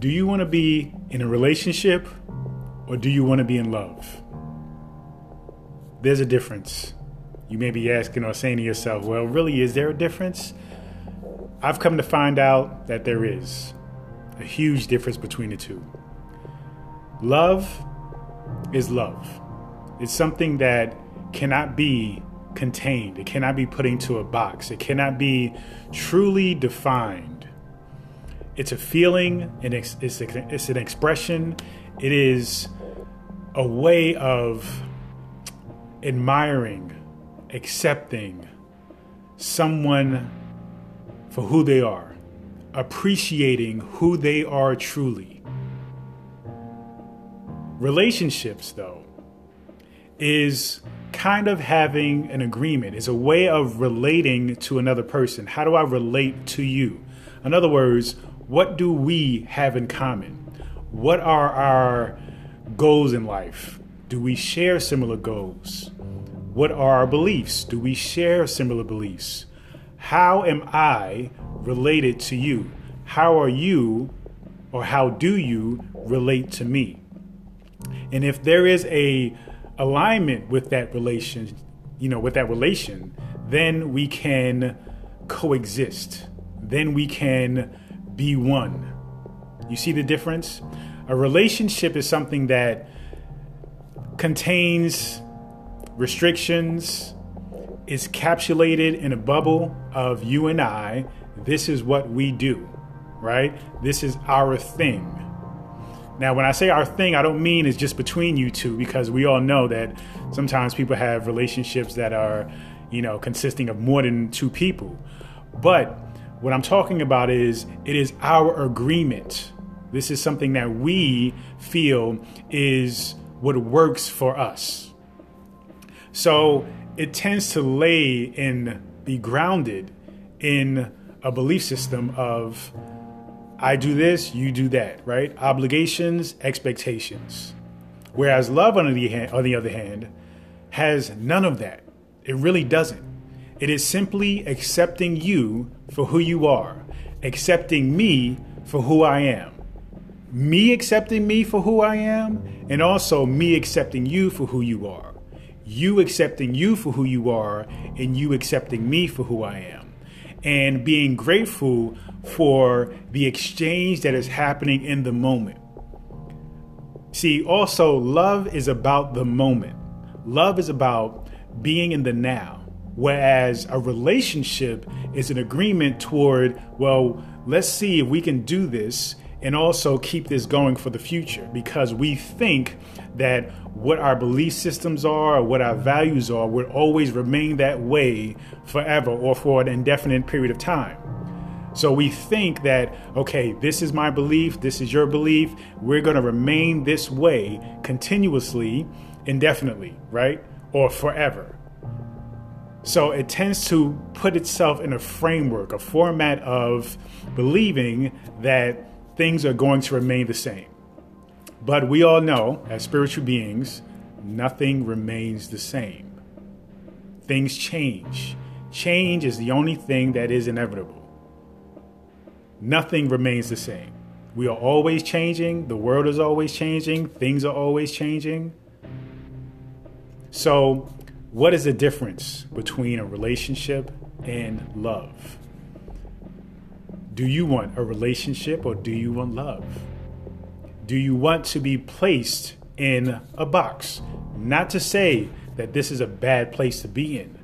Do you want to be in a relationship or do you want to be in love? There's a difference. You may be asking or saying to yourself, well, really, is there a difference? I've come to find out that there is a huge difference between the two. Love is love, it's something that cannot be contained, it cannot be put into a box, it cannot be truly defined. It's a feeling, and it's, it's, it's an expression, it is a way of admiring, accepting someone for who they are, appreciating who they are truly. Relationships, though, is kind of having an agreement, is a way of relating to another person. How do I relate to you? In other words, what do we have in common? What are our goals in life? Do we share similar goals? What are our beliefs? Do we share similar beliefs? How am I related to you? How are you or how do you relate to me? And if there is a alignment with that relation, you know, with that relation, then we can coexist. Then we can be one. You see the difference? A relationship is something that contains restrictions, is capsulated in a bubble of you and I. This is what we do, right? This is our thing. Now, when I say our thing, I don't mean it's just between you two because we all know that sometimes people have relationships that are, you know, consisting of more than two people. But what I'm talking about is it is our agreement this is something that we feel is what works for us. So it tends to lay and be grounded in a belief system of I do this, you do that, right? Obligations, expectations. Whereas love, on the, hand, on the other hand, has none of that. It really doesn't. It is simply accepting you for who you are, accepting me for who I am me accepting me for who I am, and also me accepting you for who you are. You accepting you for who you are, and you accepting me for who I am. And being grateful for the exchange that is happening in the moment. See, also, love is about the moment. Love is about being in the now. Whereas a relationship is an agreement toward, well, let's see if we can do this and also keep this going for the future because we think that what our belief systems are what our values are would always remain that way forever or for an indefinite period of time. So we think that, okay, this is my belief, this is your belief, we're going to remain this way continuously, indefinitely, right? Or forever. So it tends to put itself in a framework, a format of believing that things are going to remain the same. But we all know, as spiritual beings, nothing remains the same. Things change. Change is the only thing that is inevitable. Nothing remains the same. We are always changing. The world is always changing. Things are always changing. So, what is the difference between a relationship and love? Do you want a relationship or do you want love? Do you want to be placed in a box? Not to say that this is a bad place to be in.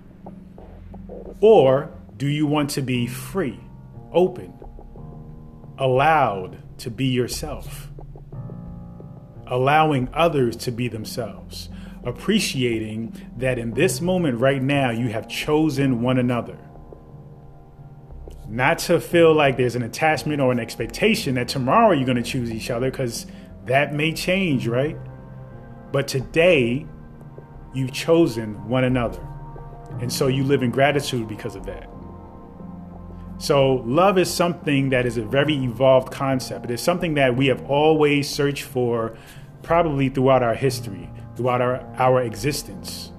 Or do you want to be free, open, allowed to be yourself, allowing others to be themselves, appreciating that in this moment right now you have chosen one another? not to feel like there's an attachment or an expectation that tomorrow you're going to choose each other because that may change, right? But today, you've chosen one another. And so you live in gratitude because of that. So, love is something that is a very evolved concept. It is something that we have always searched for, probably throughout our history, throughout our, our existence.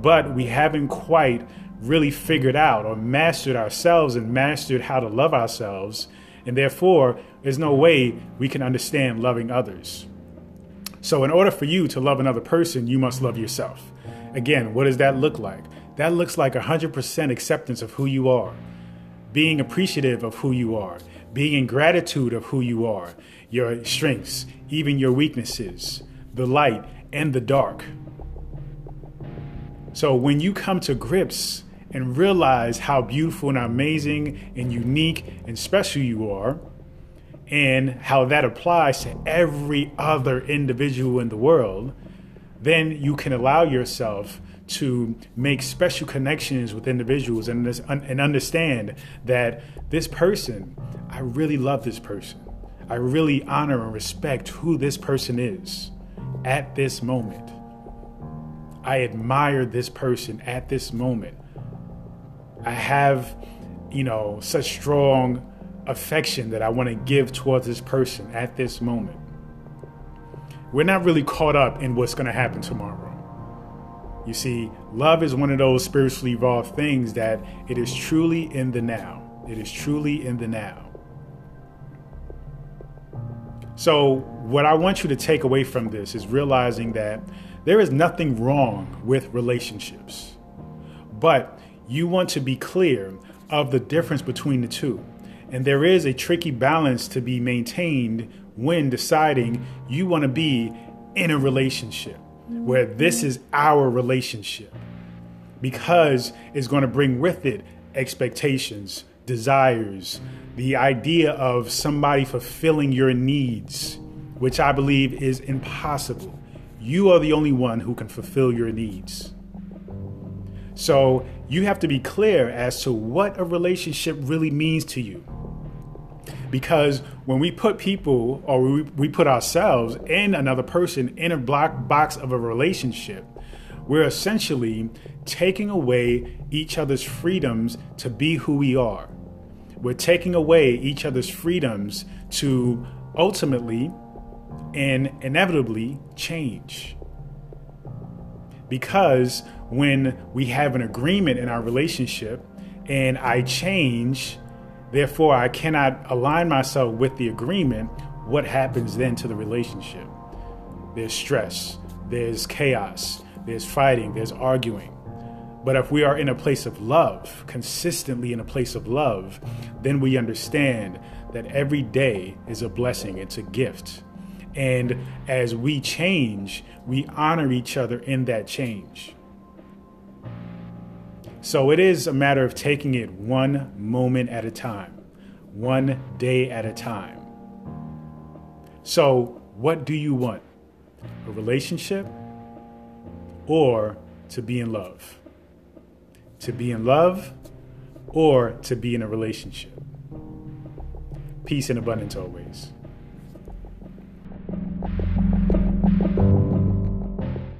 But we haven't quite really figured out or mastered ourselves and mastered how to love ourselves And therefore, there's no way we can understand loving others. So, in order for you to love another person, you must love yourself. Again, what does that look like? That looks like 100% acceptance of who you are, being appreciative of who you are, being in gratitude of who you are, your strengths, even your weaknesses, the light and the dark. So when you come to grips and realize how beautiful and amazing and unique and special you are, and how that applies to every other individual in the world, then you can allow yourself to make special connections with individuals and, and understand that this person, I really love this person. I really honor and respect who this person is at this moment. I admire this person at this moment. I have, you know, such strong affection that I want to give towards this person at this moment. We're not really caught up in what's going to happen tomorrow. You see, love is one of those spiritually evolved things that it is truly in the now. It is truly in the now. So, what I want you to take away from this is realizing that there is nothing wrong with relationships, but you want to be clear of the difference between the two. And there is a tricky balance to be maintained when deciding you want to be in a relationship where this is our relationship because it's going to bring with it expectations, desires, the idea of somebody fulfilling your needs, which I believe is impossible. You are the only one who can fulfill your needs. So you have to be clear as to what a relationship really means to you. Because when we put people or we, we put ourselves in another person in a black box of a relationship, we're essentially taking away each other's freedoms to be who we are. We're taking away each other's freedoms to ultimately and inevitably change. Because when we have an agreement in our relationship and I change, Therefore, I cannot align myself with the agreement. What happens then to the relationship? There's stress, there's chaos, there's fighting, there's arguing. But if we are in a place of love, consistently in a place of love, then we understand that every day is a blessing, it's a gift. And as we change, we honor each other in that change. So it is a matter of taking it one moment at a time, one day at a time. So, what do you want? A relationship or to be in love? To be in love or to be in a relationship? Peace and abundance always.